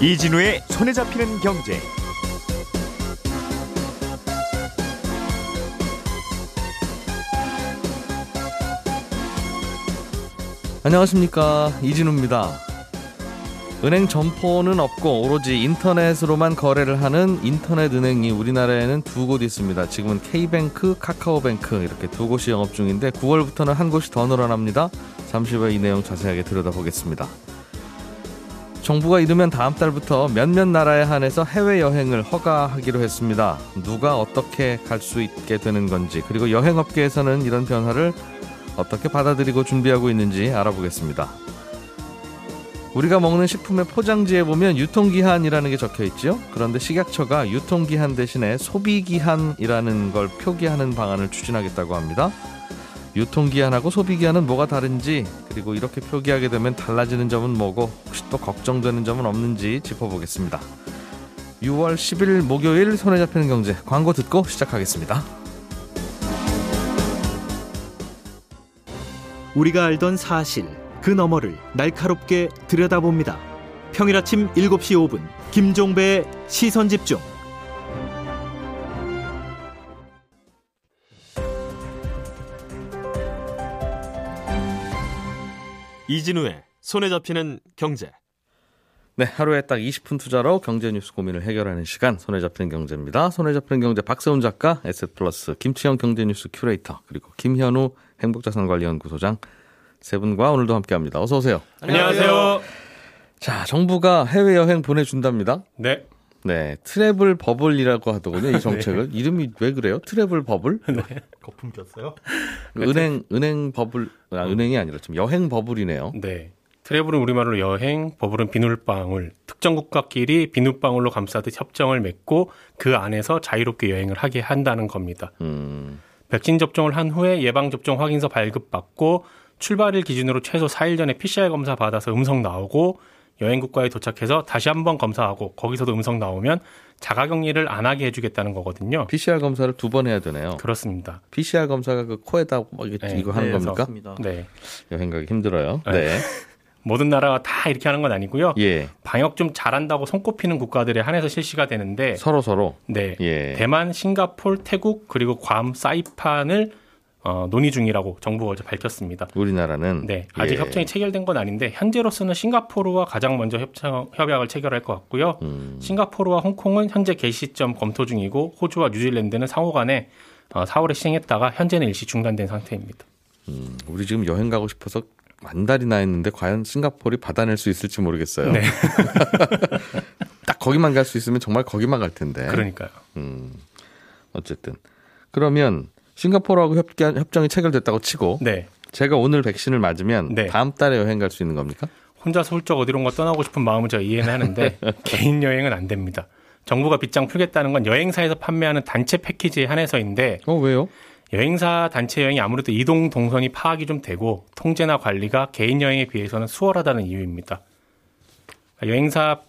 이진우의 손에 잡히는 경제. 안녕하십니까 이진우입니다. 은행 점포는 없고 오로지 인터넷으로만 거래를 하는 인터넷 은행이 우리나라에는 두 곳 있습니다. 지금은 K뱅크, 카카오뱅크 이렇게 두 곳이 영업 중인데 9월부터는 한 곳이 더 늘어납니다. 잠시 후에 이 내용 자세하게 들여다보겠습니다. 정부가 이르면 다음 달부터 몇몇 나라에 한해서 해외 여행을 허가하기로 했습니다. 누가 어떻게 갈 수 있게 되는 건지 그리고 여행업계에서는 이런 변화를 어떻게 받아들이고 준비하고 있는지 알아보겠습니다. 우리가 먹는 식품의 포장지에 보면 유통기한이라는 게 적혀 있죠. 그런데 식약처가 유통기한 대신에 소비기한이라는 걸 표기하는 방안을 추진하겠다고 합니다. 유통기한하고 소비기한은 뭐가 다른지 그리고 이렇게 표기하게 되면 달라지는 점은 뭐고 혹시 또 걱정되는 점은 없는지 짚어보겠습니다. 6월 10일 목요일 손에 잡히는 경제 광고 듣고 시작하겠습니다. 우리가 알던 사실 그 너머를 날카롭게 들여다봅니다. 평일 아침 7시 5분 김종배의 시선 집중. 이진우의 손에 잡히는 경제. 네, 하루에 딱 20분 투자로 경제 뉴스 고민을 해결하는 시간 손에 잡히는 경제입니다. 손에 잡히는 경제 박세훈 작가, 에셋플러스 김치영 경제 뉴스 큐레이터 그리고 김현우 행복자산관리연구소장 세 분과 오늘도 함께합니다. 어서 오세요. 안녕하세요. 자, 정부가 해외 여행 보내준답니다. 네. 네, travel bubble이라고 하더군요. 이 정책을 이름이 왜 그래요? travel bubble? 네. 거품 꼈어요? 은행 은행 버블 아, 은행이 아니라 좀 여행 버블이네요. 네. 트래블은 우리말로 여행, 버블은 비눗방울. 특정 국가끼리 비눗방울로 감싸듯 협정을 맺고 그 안에서 자유롭게 여행을 하게 한다는 겁니다. 음, 백신 접종을 한 후에 예방 접종 확인서 발급받고 출발일 기준으로 최소 4일 전에 PCR 검사 받아서 음성 나오고 여행 국가에 도착해서 다시 한번 검사하고 거기서도 음성 나오면 자가 격리를 안 하게 해주겠다는 거거든요. PCR 검사를 두 번 해야 되네요. 그렇습니다. PCR 검사가 그 코에다 막 이게 네, 이거 하는 네, 겁니까? 네. 여행 가기 힘들어요. 네. 네. 모든 나라가 다 이렇게 하는 건 아니고요. 예. 방역 좀 잘한다고 손꼽히는 국가들에 한해서 실시가 되는데 서로 서로. 네. 예. 대만, 싱가폴, 태국 그리고 괌, 사이판을 어, 논의 중이라고 정부가 어제 밝혔습니다. 우리나라는 네, 아직 예. 협정이 체결된 건 아닌데 현재로서는 싱가포르와 가장 먼저 협정, 협약을 체결할 것 같고요. 음, 싱가포르와 홍콩은 현재 개시 시점 검토 중이고 호주와 뉴질랜드는 상호간에 어, 4월에 시행했다가 현재는 일시 중단된 상태입니다. 음, 우리 지금 여행 가고 싶어서 만 달이나 했는데 과연 싱가포르이 받아낼 수 있을지 모르겠어요. 네. 딱 거기만 갈 수 있으면 정말 거기만 갈 텐데. 그러니까요. 음, 어쨌든 그러면 싱가포르하고 협, 협정이 체결됐다고 치고 네. 제가 오늘 백신을 맞으면 네. 다음 달에 여행 갈 수 있는 겁니까? 혼자서 훌쩍 어디론가 떠나고 싶은 마음은 제가 이해는 하는데 개인 여행은 안 됩니다. 정부가 빗장 풀겠다는 건 여행사에서 판매하는 단체 패키지에 한해서인데 어 왜요? 여행사 단체 여행이 아무래도 이동 동선이 파악이 좀 되고 통제나 관리가 개인 여행에 비해서는 수월하다는 이유입니다. 그러니까 여행사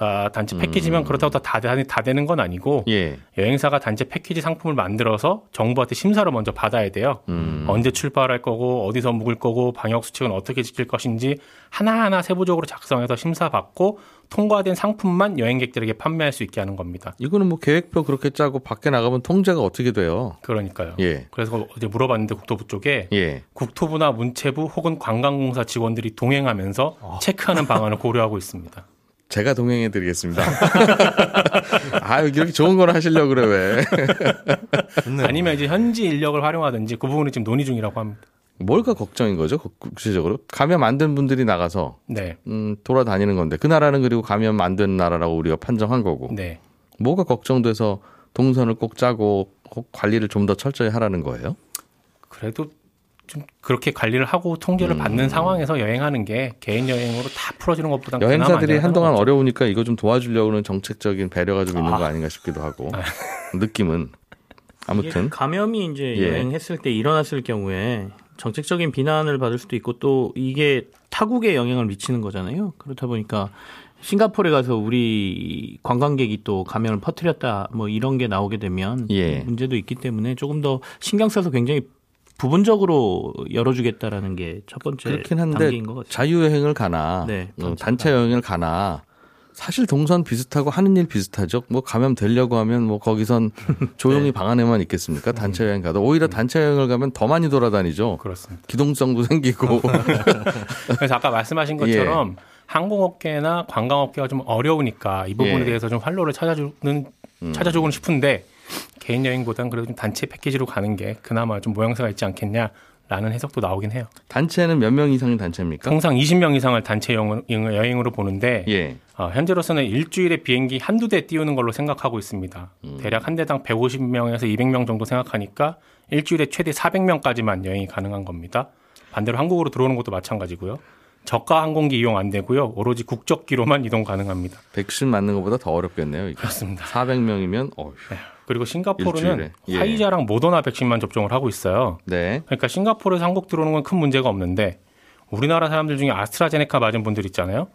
가 단체 패키지면 그렇다고 다, 다, 다 되는 건 아니고 예. 여행사가 단체 패키지 상품을 만들어서 정부한테 심사를 먼저 받아야 돼요. 음. 언제 출발할 거고 어디서 묵을 거고 방역 수칙은 어떻게 지킬 것인지 하나하나 세부적으로 작성해서 심사받고 통과된 상품만 여행객들에게 판매할 수 있게 하는 겁니다. 이거는 뭐 계획표 그렇게 짜고 밖에 나가면 통제가 어떻게 돼요? 그러니까요. 예. 그래서 어제 물어봤는데 국토부 쪽에 예. 국토부나 문체부 혹은 관광공사 직원들이 동행하면서 체크하는 방안을 고려하고 있습니다. 제가 동행해 드리겠습니다. 아, 이렇게 좋은 걸 하시려고 그래, 왜. 아니면 이제 현지 인력을 활용하든지 그 부분이 지금 논의 중이라고 합니다. 뭘가 걱정인 거죠? 구체적으로. 감염 안된 분들이 나가서, 네. 음, 돌아다니는 건데, 그 나라는 그리고 감염 안된 나라라고 우리가 판정한 거고, 네. 뭐가 걱정돼서 동선을 꼭 짜고, 꼭 관리를 좀 더 철저히 하라는 거예요? 그래도 좀 그렇게 관리를 하고 통제를 음. 받는 상황에서 여행하는 게 개인 여행으로 다 풀어지는 것보다 여행사들이 한동안 어려우니까 이거 좀 도와주려고는 정책적인 배려가 좀 있는 거 아닌가 싶기도 하고, 느낌은. 아무튼. 감염이 이제 예. 여행했을 때 일어났을 경우에 정책적인 비난을 받을 수도 있고 또 이게 타국에 영향을 미치는 거잖아요. 그렇다 보니까 싱가포르에 가서 우리 관광객이 또 감염을 퍼뜨렸다 뭐 이런 게 나오게 되면 예. 문제도 있기 때문에 조금 더 신경 써서 굉장히 부분적으로 열어주겠다라는 게 첫 번째 그렇긴 한데 단계인 것 같아요. 자유여행을 가나 네, 어, 단체 여행을 가나 사실 동선 비슷하고 하는 일 비슷하죠. 뭐 가면 되려고 하면 뭐 거기선 조용히 네. 방 안에만 있겠습니까? 단체 여행 가도 오히려 단체 여행을 가면 더 많이 돌아다니죠. 그렇습니다. 기동성도 생기고. 그래서 아까 말씀하신 예. 것처럼 항공업계나 관광업계가 좀 어려우니까 이 부분에 예. 음. 대해서 좀 활로를 찾아주는 찾아주고는 싶은데 개인 여행보다는 그래도 좀 단체 패키지로 가는 게 그나마 좀 모양새가 있지 않겠냐 라는 해석도 나오긴 해요. 단체는 몇 명 이상의 단체입니까? 통상 20명 이상을 단체 여행으로, 보는데 예. 어, 현재로서는 일주일에 비행기 한두 대 띄우는 걸로 생각하고 있습니다. 음. 대략 한 대당 150명에서 200명 정도 생각하니까 일주일에 최대 400명까지만 여행이 가능한 겁니다. 반대로 한국으로 들어오는 것도 마찬가지고요. 저가 항공기 이용 안 되고요. 오로지 국적기로만 이동 가능합니다. 백신 맞는 것보다 더 어렵겠네요. 이게. 그렇습니다. 400명이면 어휴. 그리고 싱가포르는 일주일에. 예. 화이자랑 모더나 백신만 접종을 하고 있어요. 네. 그러니까 싱가포르에서 한국 들어오는 건 큰 문제가 없는데 우리나라 사람들 중에 아스트라제네카 맞은 분들 있잖아요.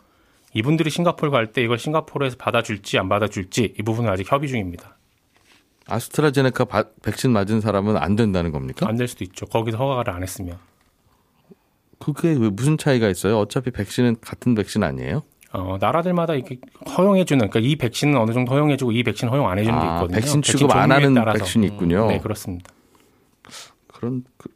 이분들이 싱가포르 갈 때 이걸 싱가포르에서 받아줄지 안 받아줄지 이 부분은 아직 협의 중입니다. 아스트라제네카 바- 백신 맞은 사람은 안 된다는 겁니까? 안 될 수도 있죠. 거기서 허가를 안 했으면. 그게 왜 무슨 차이가 있어요? 어차피 백신은 같은 백신 아니에요? 어, 나라들마다 이렇게 허용해주는, 그러니까 이 백신은 어느 정도 허용해주고 이 백신 허용 안 해주는 게 아, 있거든요. 백신 취급 안 종류에 하는 따라서. 백신이 있군요. 네, 그렇습니다. 그런 그-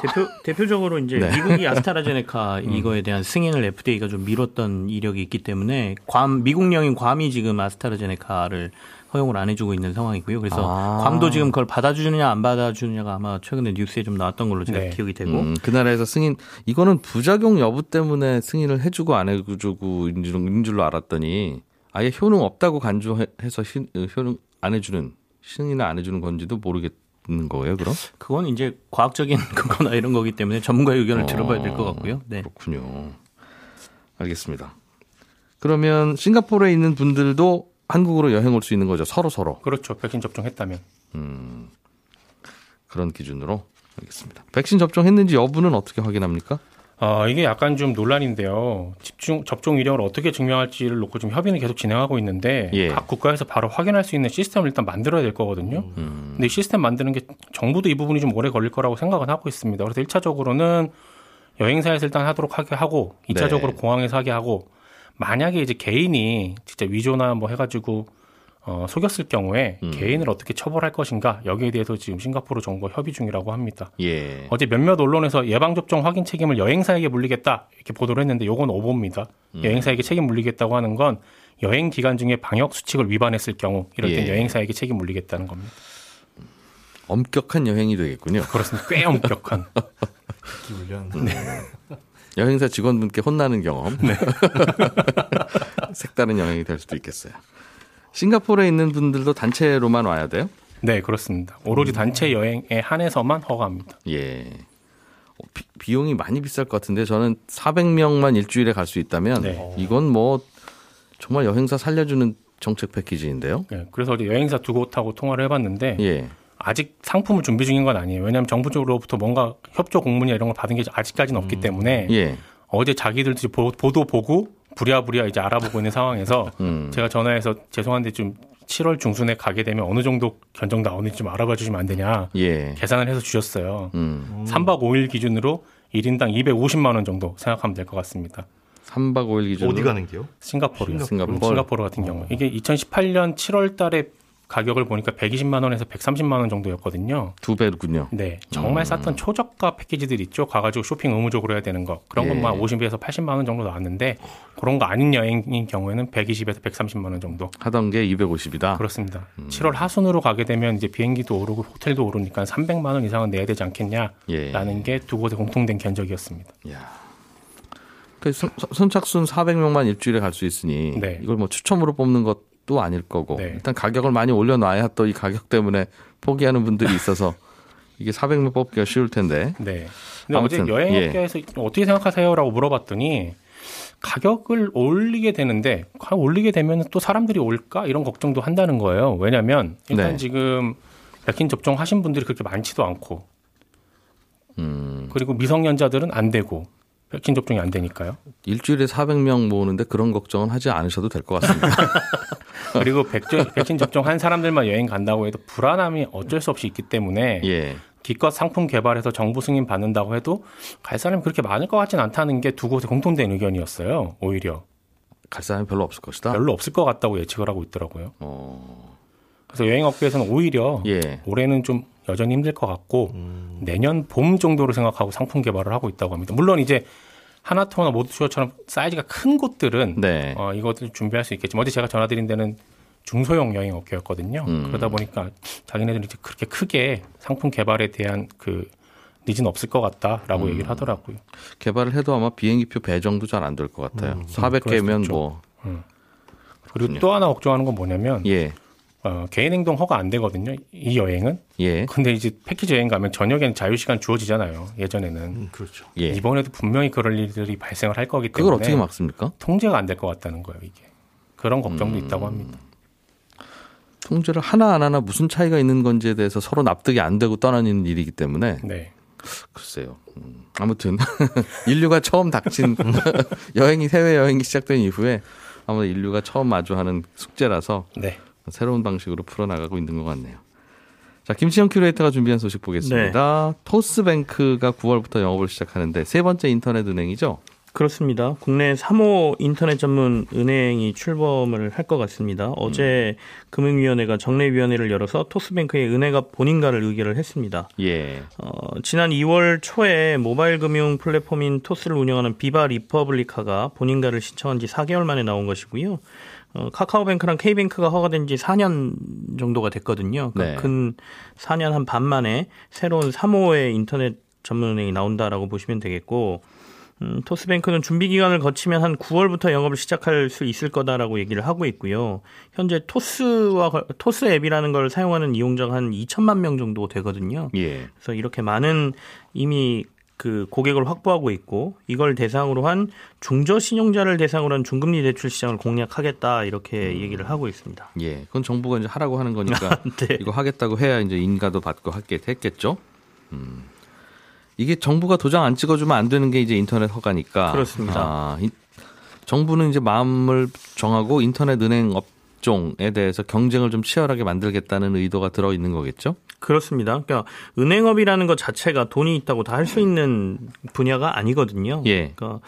대표 대표적으로 이제 네. 미국이 아스트라제네카 이거에 대한 승인을 FDA가 좀 미뤘던 이력이 있기 때문에 괌 미국령인 괌이 지금 아스트라제네카를 허용을 안 해주고 있는 상황이고요. 그래서 아. 괌도 지금 그걸 받아주느냐 안 받아주느냐가 아마 최근에 뉴스에 좀 나왔던 걸로 제가 네. 기억이 되고 음, 그 나라에서 승인 이거는 부작용 여부 때문에 승인을 해주고 안 해주고 인 줄- 인 줄로 알았더니 아예 효능 없다고 간주해서 시- 효능 안 해주는 승인을 안 해주는 건지도 모르겠는 거예요. 그럼 그건 이제 과학적인 그거나 이런 거기 때문에 전문가의 의견을 어. 들어봐야 될 것 같고요. 네. 그렇군요. 알겠습니다. 그러면 싱가포르에 있는 분들도 한국으로 여행 올 수 있는 거죠. 서로 서로 그렇죠. 백신 접종했다면. 그런 기준으로 알겠습니다. 백신 접종했는지 여부는 어떻게 확인합니까? 어, 이게 약간 좀 논란인데요. 집중, 접종 이력을 어떻게 증명할지를 놓고 지금 협의는 계속 진행하고 있는데 예. 각 국가에서 바로 확인할 수 있는 시스템을 일단 만들어야 될 거거든요. 근데 이 시스템 만드는 게 정부도 이 부분이 좀 오래 걸릴 거라고 생각은 하고 있습니다. 그래서 1차적으로는 여행사에서 일단 하도록 하게 하고 2차적으로 네. 공항에서 하게 하고 만약에 이제 개인이 진짜 위조나 뭐 해가지고 어, 속였을 경우에 음. 개인을 어떻게 처벌할 것인가 여기에 대해서 지금 싱가포르 정부가 협의 중이라고 합니다. 예. 어제 몇몇 언론에서 예방접종 확인 책임을 여행사에게 물리겠다 이렇게 보도를 했는데 요건 오보입니다. 음. 여행사에게 책임 물리겠다고 하는 건 여행 기간 중에 방역 수칙을 위반했을 경우 이럴 땐 예. 여행사에게 책임 물리겠다는 겁니다. 엄격한 여행이 되겠군요. 그렇습니다. 꽤 엄격한. 훈련. 여행사 직원분께 혼나는 경험. 색다른 여행이 될 수도 있겠어요. 싱가포르에 있는 분들도 단체로만 와야 돼요? 네, 그렇습니다. 오로지 단체 여행에 한해서만 허가합니다. 예. 어, 비, 비용이 많이 비쌀 것 같은데 저는 400명만 일주일에 갈 수 있다면 네. 이건 뭐 정말 여행사 살려주는 정책 패키지인데요. 네, 그래서 여행사 두 곳하고 통화를 해봤는데 예. 아직 상품을 준비 중인 건 아니에요. 왜냐하면 정부 쪽으로부터 뭔가 협조 공문이나 이런 걸 받은 게 아직까지는 없기 때문에 예. 어제 자기들도 보도 보고 부랴부랴 이제 알아보고 있는 상황에서 음. 제가 전화해서 죄송한데 좀 7월 중순에 가게 되면 어느 정도 견적 나오는지 좀 알아봐 주시면 안 되냐 예. 계산을 해서 주셨어요. 음. 3박 5일 기준으로 1인당 250만 원 정도 생각하면 될 것 같습니다. 3박 5일 기준으로 어디 가는 게요? 싱가포르요. 싱가포르. 싱가포르 같은 경우 이게 2018년 7월 달에 가격을 보니까 120만 원에서 130만 원 정도였거든요. 두 배군요. 네, 정말 쌌던 초저가 패키지들 있죠. 가가지고 쇼핑 의무적으로 해야 되는 거 그런 예. 것만 50에서 80만 원 정도 나왔는데 그런 거 아닌 여행인 경우에는 120에서 130만 원 정도 하던 게 250이다. 그렇습니다. 7월 하순으로 가게 되면 이제 비행기도 오르고 호텔도 오르니까 300만 원 이상은 내야 되지 않겠냐라는 예. 게 두 곳의 공통된 견적이었습니다. 야. 그 선- 선착순 400명만 일주일에 갈 수 있으니 네. 이걸 뭐 추첨으로 뽑는 것 도 아닐 거고 네. 일단 가격을 많이 올려놔야 또 이 가격 때문에 포기하는 분들이 있어서 이게 400명 뽑기가 쉬울 텐데 네. 근데 아무튼, 어제 여행업계에서 어떻게 생각하세요라고 물어봤더니 가격을 올리게 되는데 가- 올리게 되면 또 사람들이 올까 이런 걱정도 한다는 거예요. 왜냐하면 일단 네. 지금 백신 접종하신 분들이 그렇게 많지도 않고 음, 그리고 미성년자들은 안 되고 백신 접종이 안 되니까요. 일주일에 400명 모으는데 그런 걱정은 하지 않으셔도 될 것 같습니다. 그리고 백신, 백신 접종한 사람들만 여행 간다고 해도 불안함이 어쩔 수 없이 있기 때문에 예. 기껏 상품 개발해서 정부 승인 받는다고 해도 갈 사람이 그렇게 많을 것 같진 않다는 게 두 곳의 공통된 의견이었어요. 오히려 갈 사람이 별로 없을 것이다. 별로 없을 것 같다고 예측을 하고 있더라고요. 어, 그래서 여행업계에서는 오히려 예. 올해는 좀 여전히 힘들 것 같고 음. 내년 봄 정도로 생각하고 상품 개발을 하고 있다고 합니다. 물론 이제 하나토나 모드쇼처럼 사이즈가 큰 곳들은 네. 어, 이것을 준비할 수 있겠지만 어제 제가 전화드린 데는 중소형 여행 업계였거든요. 음. 그러다 보니까 자기네들이 그렇게 크게 상품 개발에 대한 그 니즈는 없을 것 같다라고 음. 얘기를 하더라고요. 개발을 해도 아마 비행기표 배정도 잘 안 될 것 같아요. 수도 400개면 있죠. 뭐 그리고 또 하나 걱정하는 건 뭐냐면 예. 어, 개인 행동 허가 안 되거든요. 이 여행은. 예. 근데 이제 패키지 여행 가면 저녁에는 자유 시간 주어지잖아요. 예전에는. 음, 그렇죠. 예. 이번에도 분명히 그럴 일들이 발생을 할 거기 때문에 그걸 어떻게 막습니까? 통제가 안 될 것 같다는 거예요. 이게 그런 걱정도 음. 있다고 합니다. 통제를 하나 안 하나 무슨 차이가 있는 건지에 대해서 서로 납득이 안 되고 떠나는 일이기 때문에 네. 글쎄요. 음, 아무튼 인류가 처음 닥친 여행이 해외 여행이 시작된 이후에 아마 인류가 처음 마주하는 숙제라서 네. 새로운 방식으로 풀어나가고 있는 것 같네요. 자, 김치영 큐레이터가 준비한 소식 보겠습니다. 토스뱅크가 9월부터 영업을 시작하는데 세 번째 인터넷 은행이죠? 그렇습니다. 국내 3호 인터넷 전문 은행이 출범을 할 것 같습니다. 어제 금융위원회가 정례위원회를 열어서 토스뱅크의 은행가 본인가를 의결을 했습니다. 예. 어, 지난 2월 초에 모바일 금융 플랫폼인 토스를 운영하는 비바 리퍼블리카가 본인가를 신청한 지 4개월 만에 나온 것이고요. 어, 카카오뱅크랑 K뱅크가 허가된 지 4년 정도가 됐거든요. 그러니까 네. 근 4년 한 반 만에 새로운 3호의 인터넷 전문은행이 나온다라고 보시면 되겠고, 음, 토스뱅크는 준비 기간을 거치면 한 9월부터 영업을 시작할 수 있을 거다라고 얘기를 하고 있고요. 현재 토스와 걸- 토스 앱이라는 걸 사용하는 이용자가 한 2천만 명 정도 되거든요. 예. 그래서 이렇게 많은 이미 그 고객을 확보하고 있고 이걸 대상으로 한 중저 신용자를 대상으로 한 중금리 대출 시장을 공략하겠다 이렇게 얘기를 하고 있습니다. 예. 그건 정부가 이제 하라고 하는 거니까 네. 이거 하겠다고 해야 이제 인가도 받고 하게 했겠죠? 음. 이게 정부가 도장 안 찍어주면 안 되는 게 이제 인터넷 허가니까. 그렇습니다. 아, 이- 정부는 이제 마음을 정하고 인터넷 은행 업종에 대해서 경쟁을 좀 치열하게 만들겠다는 의도가 들어 있는 거겠죠? 그렇습니다. 그러니까 은행업이라는 것 자체가 돈이 있다고 다 할 수 있는 분야가 아니거든요. 예. 그러니까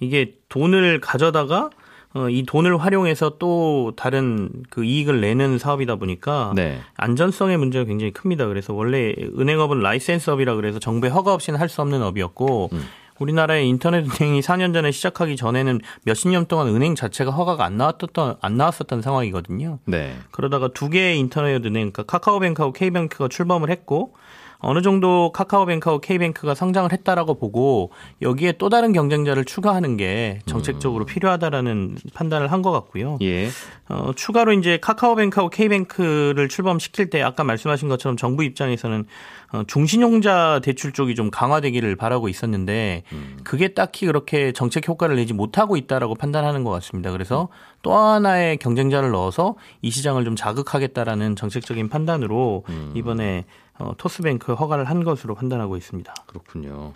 이게 돈을 가져다가 어, 이 돈을 활용해서 또 다른 그 이익을 내는 사업이다 보니까 네. 안전성의 문제가 굉장히 큽니다. 그래서 원래 은행업은 라이센스업이라 그래서 정부의 허가 없이는 할 수 없는 업이었고 음. 우리나라의 인터넷 은행이 4년 전에 시작하기 전에는 몇십 년 동안 은행 자체가 허가가 안 나왔던 안 나왔었던 상황이거든요. 네. 그러다가 두 개의 인터넷 은행, 그러니까 카카오뱅크하고 K뱅크가 출범을 했고 어느 정도 카카오뱅크하고 K뱅크가 성장을 했다라고 보고 여기에 또 다른 경쟁자를 추가하는 게 정책적으로 필요하다라는 판단을 한 것 같고요. 예. 어, 추가로 이제 카카오뱅크하고 K뱅크를 출범시킬 때 아까 말씀하신 것처럼 정부 입장에서는 어, 중신용자 대출 쪽이 좀 강화되기를 바라고 있었는데 그게 딱히 그렇게 정책 효과를 내지 못하고 있다라고 판단하는 것 같습니다. 그래서 또 하나의 경쟁자를 넣어서 이 시장을 좀 자극하겠다라는 정책적인 판단으로 이번에 어, 토스뱅크 허가를 한 것으로 판단하고 있습니다. 그렇군요.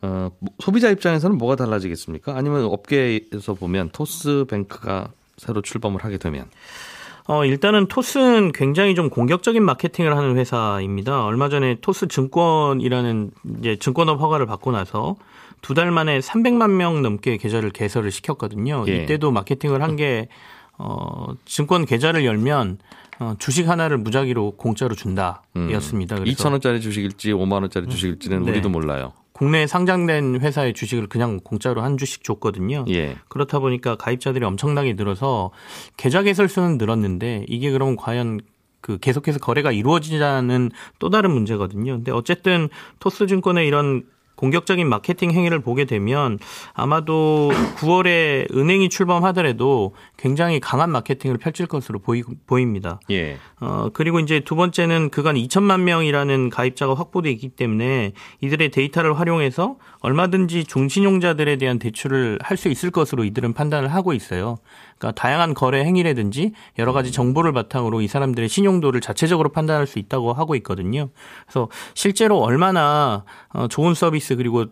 어, 뭐, 소비자 입장에서는 뭐가 달라지겠습니까? 아니면 업계에서 보면 토스뱅크가 새로 출범을 하게 되면 어, 일단은 토스는 굉장히 좀 공격적인 마케팅을 하는 회사입니다. 얼마 전에 토스 증권이라는 이제 증권업 허가를 받고 나서 두 달 만에 300만 명 넘게 계좌를 개설을 시켰거든요. 예. 이때도 마케팅을 한 게 어, 증권 계좌를 열면 어, 주식 하나를 무작위로 공짜로 준다. 였습니다. 그래서 2천 원짜리 주식일지 5만 원짜리 주식일지는 네. 우리도 몰라요. 국내에 상장된 회사의 주식을 그냥 공짜로 한 주씩 줬거든요. 예. 그렇다 보니까 가입자들이 엄청나게 늘어서 계좌 개설 수는 늘었는데 이게 그러면 과연 그 계속해서 거래가 이루어지자는 또 다른 문제거든요. 근데 어쨌든 토스증권의 이런 공격적인 마케팅 행위를 보게 되면 아마도 9월에 은행이 출범하더라도 굉장히 강한 마케팅을 펼칠 것으로 보이, 보입니다. 예. 어, 그리고 이제 두 번째는 그간 2천만 명이라는 가입자가 확보돼 있기 때문에 이들의 데이터를 활용해서 얼마든지 중신용자들에 대한 대출을 할 수 있을 것으로 이들은 판단을 하고 있어요. 그러니까 다양한 거래 행위라든지 여러 가지 정보를 바탕으로 이 사람들의 신용도를 자체적으로 판단할 수 있다고 하고 있거든요. 그래서 실제로 얼마나 어, 좋은 서비스 그리고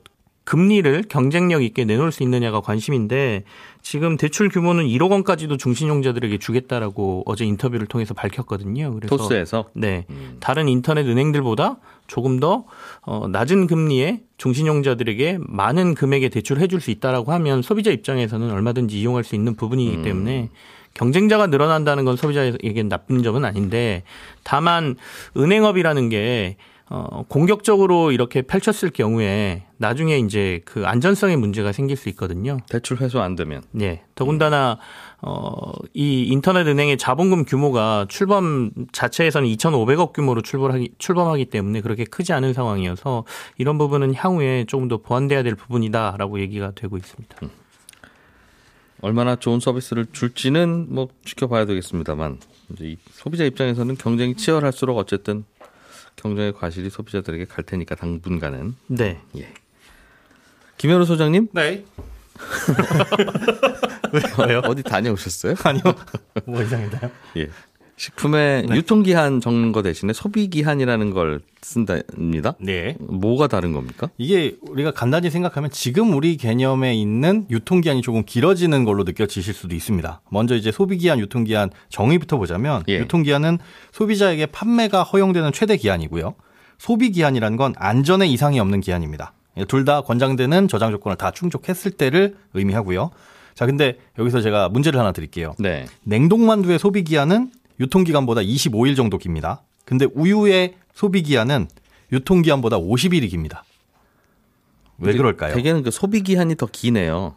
금리를 경쟁력 있게 내놓을 수 있느냐가 관심인데 지금 대출 규모는 1억 원까지도 중신용자들에게 주겠다라고 어제 인터뷰를 통해서 밝혔거든요. 그래서 토스에서 네. 다른 인터넷 은행들보다 조금 더 어, 낮은 금리에 중신용자들에게 많은 금액의 대출을 해줄 수 있다라고 하면 소비자 입장에서는 얼마든지 이용할 수 있는 부분이기 때문에 경쟁자가 늘어난다는 건 소비자에게는 나쁜 점은 아닌데 다만 은행업이라는 게 어, 공격적으로 이렇게 펼쳤을 경우에 나중에 이제 그 안전성의 문제가 생길 수 있거든요. 대출 회수 안 되면 예. 더군다나 어, 이 인터넷 은행의 자본금 규모가 출범 자체에서는 2,500억 규모로 출범하기, 출범하기 때문에 그렇게 크지 않은 상황이어서 이런 부분은 향후에 조금 더 보완돼야 될 부분이다라고 얘기가 되고 있습니다. 얼마나 좋은 서비스를 줄지는 뭐 지켜봐야 되겠습니다만 소비자 입장에서는 경쟁이 치열할수록 어쨌든 경쟁의 과실이 소비자들에게 갈 테니까 당분간은 네. 김현우 소장님 네. 왜요? 어디 다녀오셨어요? 아니요. 뭐 이상이다요? 예. 식품의 유통기한 적는 거 대신에 소비기한이라는 걸 쓴답니다. 네. 뭐가 다른 겁니까? 이게 우리가 간단히 생각하면 지금 우리 개념에 있는 유통기한이 조금 길어지는 걸로 느껴지실 수도 있습니다. 먼저 이제 소비기한, 유통기한 정의부터 보자면 예. 유통기한은 소비자에게 판매가 허용되는 최대 기한이고요. 소비기한이라는 건 안전에 이상이 없는 기한입니다. 둘 다 권장되는 저장 조건을 다 충족했을 때를 의미하고요. 자, 근데 여기서 제가 문제를 하나 드릴게요. 네. 냉동 만두의 소비 기한은 유통기간보다 25일 정도 깁니다. 근데 우유의 소비 기한은 유통기한보다 50일이 깁니다. 왜 그럴까요? 대개는 그 소비기한이 더 기네요.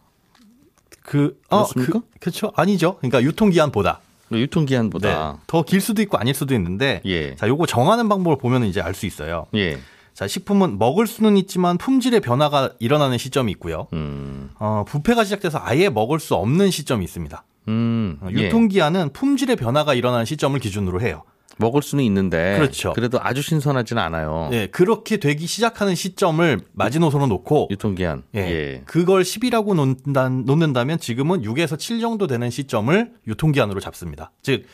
그, 어, 그렇습니까? 그, 그렇죠. 아니죠. 그러니까 유통기한보다. 유통기한보다. 네. 더길 수도 있고 아닐 수도 있는데. 예. 자, 요거 정하는 방법을 보면 이제 알 수 있어요. 예. 자, 식품은 먹을 수는 있지만 품질의 변화가 일어나는 시점이 있고요. 음. 어, 부패가 시작돼서 아예 먹을 수 없는 시점이 있습니다. 음. 어, 예. 유통기한은 품질의 변화가 일어나는 시점을 기준으로 해요. 먹을 수는 있는데 그렇죠. 그래도 아주 신선하지는 않아요. 네, 그렇게 되기 시작하는 시점을 마지노선으로 놓고 유통기한. 예, 예. 그걸 10이라고 놓는다, 놓는다면 지금은 6에서 7 정도 되는 시점을 유통기한으로 잡습니다. 즉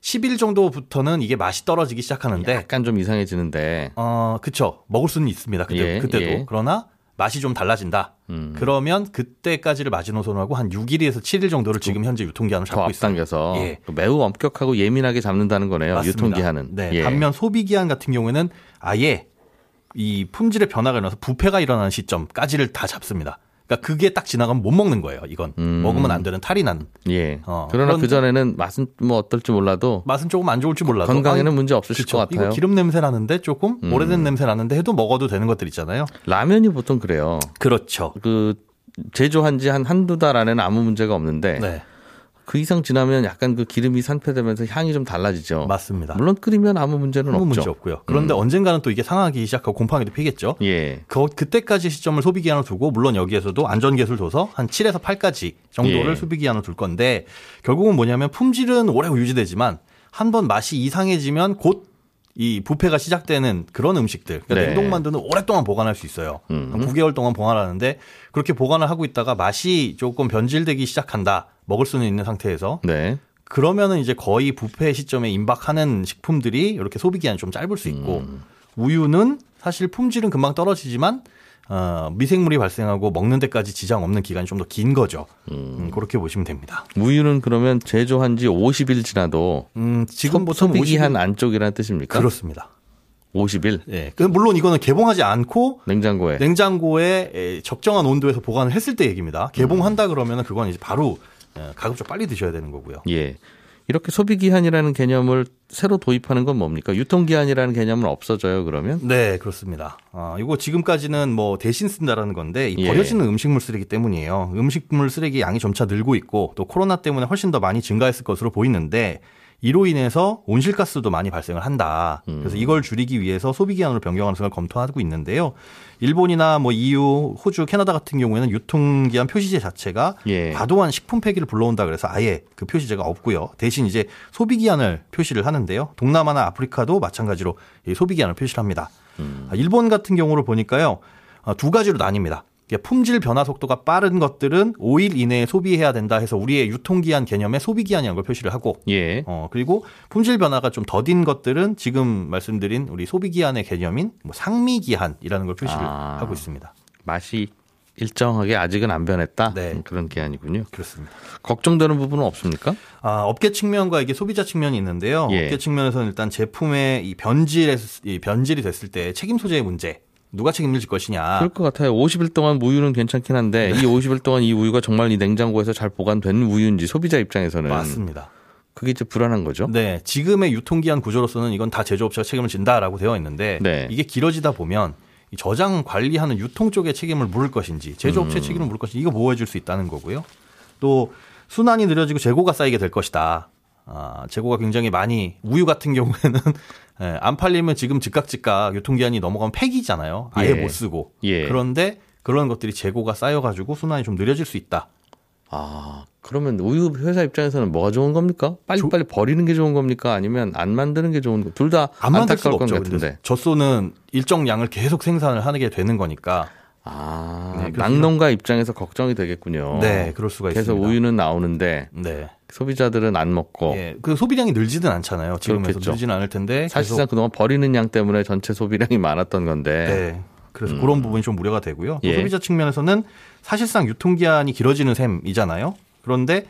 10일 정도부터는 이게 맛이 떨어지기 시작하는데 약간 좀 이상해지는데. 어, 그쵸. 먹을 수는 있습니다. 그때, 예, 그때도. 예. 그러나 맛이 좀 달라진다. 음. 그러면 그때까지를 마지노선으로 하고 한 6일에서 7일 정도를 지금 현재 유통기한으로 더 잡고 있습니다. 예. 매우 엄격하고 예민하게 잡는다는 거네요. 맞습니다. 유통기한은. 네. 예. 반면 소비기한 같은 경우에는 아예 이 품질의 변화가 일어나서 부패가 일어나는 시점까지를 다 잡습니다. 그러니까 그게 딱 지나가면 못 먹는 거예요. 이건 음. 먹으면 안 되는 탈이 난 예. 어, 그러나 그 전에는 맛은 뭐 어떨지 몰라도 맛은 조금 안 좋을지 몰라도 건강에는 아니, 문제 없으실 그쵸. 것 같아요. 음. 이거 기름 냄새 나는데 조금 오래된 냄새 나는데 해도 먹어도 되는 것들 있잖아요. 라면이 보통 그래요. 그렇죠. 그 제조한 지 한 한두 달 안에는 아무 문제가 없는데 네, 그 이상 지나면 약간 그 기름이 산패되면서 향이 좀 달라지죠. 맞습니다. 물론 끓이면 아무 문제는 아무 없죠. 문제 없고요. 그런데 언젠가는 또 이게 상하기 시작하고 곰팡이도 피겠죠. 예. 그, 그때까지 시점을 소비 기한으로 두고 물론 여기에서도 안전 계수를 둬서 한 7에서 8까지 정도를 예. 소비 기한으로 둘 건데 결국은 뭐냐면 품질은 오래 유지되지만 한 번 맛이 이상해지면 곧이 부패가 시작되는 그런 음식들. 그러니까 네. 냉동 만두는 오랫동안 보관할 수 있어요. 음. 한 9개월 동안 보관하는데 그렇게 보관을 하고 있다가 맛이 조금 변질되기 시작한다. 먹을 수는 있는 상태에서 네. 그러면은 이제 거의 부패 시점에 임박하는 식품들이 이렇게 소비 기한이 좀 짧을 수 있고 음. 우유는 사실 품질은 금방 떨어지지만 어, 미생물이 발생하고 먹는 데까지 지장 없는 기간이 좀 더 긴 거죠. 음, 그렇게 보시면 됩니다. 우유는 그러면 제조한 지 50일 지나도 음, 지금 소, 보통 비기한 50일 안쪽이라는 뜻입니까? 그렇습니다. 50일 예. 그 물론 이거는 개봉하지 않고 냉장고에. 냉장고에 에, 적정한 온도에서 보관을 했을 때 얘기입니다. 개봉한다 그러면은 그건 이제 바로 에, 가급적 빨리 드셔야 되는 거고요. 예. 이렇게 소비 기한이라는 개념을 새로 도입하는 건 뭡니까? 유통 기한이라는 개념은 없어져요, 그러면? 네, 그렇습니다. 아, 이거 지금까지는 뭐 대신 쓴다라는 건데 이 예. 버려지는 음식물 쓰레기 때문이에요. 음식물 쓰레기 양이 점차 늘고 있고 또 코로나 때문에 훨씬 더 많이 증가했을 것으로 보이는데 이로 인해서 온실가스도 많이 발생을 한다. 그래서 이걸 줄이기 위해서 소비 기한으로 변경하는 생각을 검토하고 있는데요. 일본이나 뭐 EU, 호주, 캐나다 같은 경우에는 유통 기한 표시제 자체가 예. 과도한 식품 폐기를 불러온다 그래서 아예 그 표시제가 없고요. 대신 이제 소비 기한을 표시를 하는데요. 동남아나 아프리카도 마찬가지로 이 소비 기한을 표시를 합니다. 아, 일본 같은 경우를 보니까요. 아, 두 가지로 나뉩니다. 품질 변화 속도가 빠른 것들은 5일 이내에 소비해야 된다 해서 우리의 유통기한 개념에 소비기한이라는 걸 표시를 하고 예. 어, 그리고 품질 변화가 좀 더딘 것들은 지금 말씀드린 우리 소비기한의 개념인 뭐 상미기한이라는 걸 표시를 아. 하고 있습니다. 맛이 일정하게 아직은 안 변했다. 네. 음, 그런 기한이군요. 그렇습니다. 걱정되는 부분은 없습니까? 아, 업계 측면과 이게 소비자 측면이 있는데요. 예. 업계 측면에서는 일단 제품의 이 변질, 이 변질이 됐을 때 책임 소재의 문제, 누가 책임을 질 것이냐. 그럴 것 같아요. 50일 동안 우유는 괜찮긴 한데 네. 이 50일 동안 이 우유가 정말 이 냉장고에서 잘 보관된 우유인지 소비자 입장에서는 맞습니다. 그게 이제 불안한 거죠. 네, 지금의 유통기한 구조로서는 이건 다 제조업체가 책임을 진다라고 되어 있는데 네. 이게 길어지다 보면 이 저장 관리하는 유통 쪽의 책임을 물을 것인지 제조업체 의 음. 책임을 물을 것인지 이거 보호해 줄 수 있다는 거고요. 또 순환이 느려지고 재고가 쌓이게 될 것이다. 아, 재고가 굉장히 많이 우유 같은 경우에는 예, 안 팔리면 지금 즉각 즉각 유통기한이 넘어가면 폐기잖아요. 아예 예. 못 쓰고. 예. 그런데 그런 것들이 재고가 쌓여가지고 순환이 좀 느려질 수 있다. 아, 그러면 우유 회사 입장에서는 뭐가 좋은 겁니까? 빨리빨리 버리는 게 좋은 겁니까? 아니면 안 만드는 게 좋은 거? 둘다안 만들 건 없죠. 같은데. 젖소는 일정 양을 계속 생산을 하게 되는 거니까. 아, 네. 낙농가 입장에서 걱정이 되겠군요. 네, 그럴 수가 그래서 있습니다. 우유는 나오는데 네. 소비자들은 안 먹고 예, 그 소비량이 늘지는 않잖아요. 지금에서. 늘지는 않을 텐데 사실상 그동안 버리는 양 때문에 전체 소비량이 많았던 건데 계속, 네. 그래서 그런 부분이 좀 우려가 되고요. 또 음. 예. 소비자 측면에서는 사실상 유통기한이 길어지는 셈이잖아요. 그런데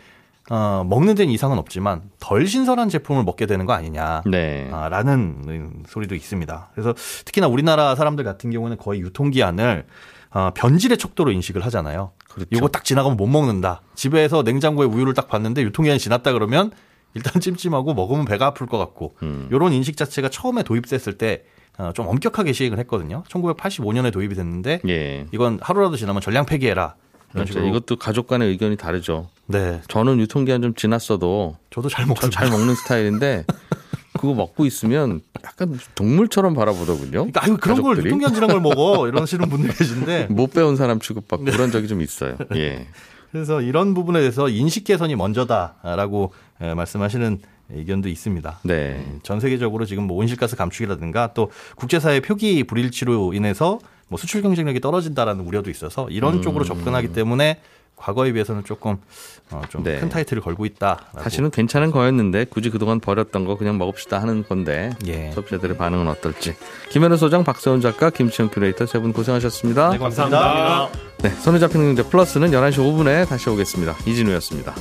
어, 먹는 데는 이상은 없지만 덜 신선한 제품을 먹게 되는 거 아니냐. 네. 아, 라는 소리도 있습니다. 그래서 특히나 우리나라 사람들 같은 경우는 거의 유통기한을 어, 변질의 촉도로 인식을 하잖아요. 그렇죠. 이거 딱 지나가면 못 먹는다. 집에서 냉장고에 우유를 딱 봤는데 유통기한이 지났다 그러면 일단 찜찜하고 먹으면 배가 아플 것 같고 음. 이런 인식 자체가 처음에 도입됐을 때 어, 좀 엄격하게 시행을 했거든요. 1985년에 도입이 됐는데 예. 이건 하루라도 지나면 전량 폐기해라. 그렇죠. 이것도 가족 간의 의견이 다르죠. 네, 저는 유통기한 좀 지났어도 저도 잘전 먹습니다. 잘 먹는 스타일인데 그거 먹고 있으면 약간 동물처럼 바라보더군요. 그러니까 아유 그런 걸 가족들이. 유통기한 지난 걸 먹어 이러시는 분들 계신데 못 배운 사람 취급받고 네. 그런 적이 좀 있어요. 예. 그래서 이런 부분에 대해서 인식 개선이 먼저다라고 에, 말씀하시는 의견도 있습니다. 네. 전 세계적으로 지금 뭐 온실가스 감축이라든가 또 국제사회 표기 불일치로 인해서 뭐 수출 경쟁력이 떨어진다라는 우려도 있어서 이런 음. 쪽으로 접근하기 때문에 과거에 비해서는 조금 어, 좀 큰 네. 타이틀을 걸고 있다. 사실은 괜찮은 거였는데 굳이 그동안 버렸던 거 그냥 먹읍시다 하는 건데 예. 소비자들의 반응은 어떨지. 김현우 소장, 박세훈 작가, 김치영 큐레이터 세 분 고생하셨습니다. 네, 감사합니다. 네, 손에 잡히는 경제 플러스는 11시 5분에 다시 오겠습니다. 이진우였습니다.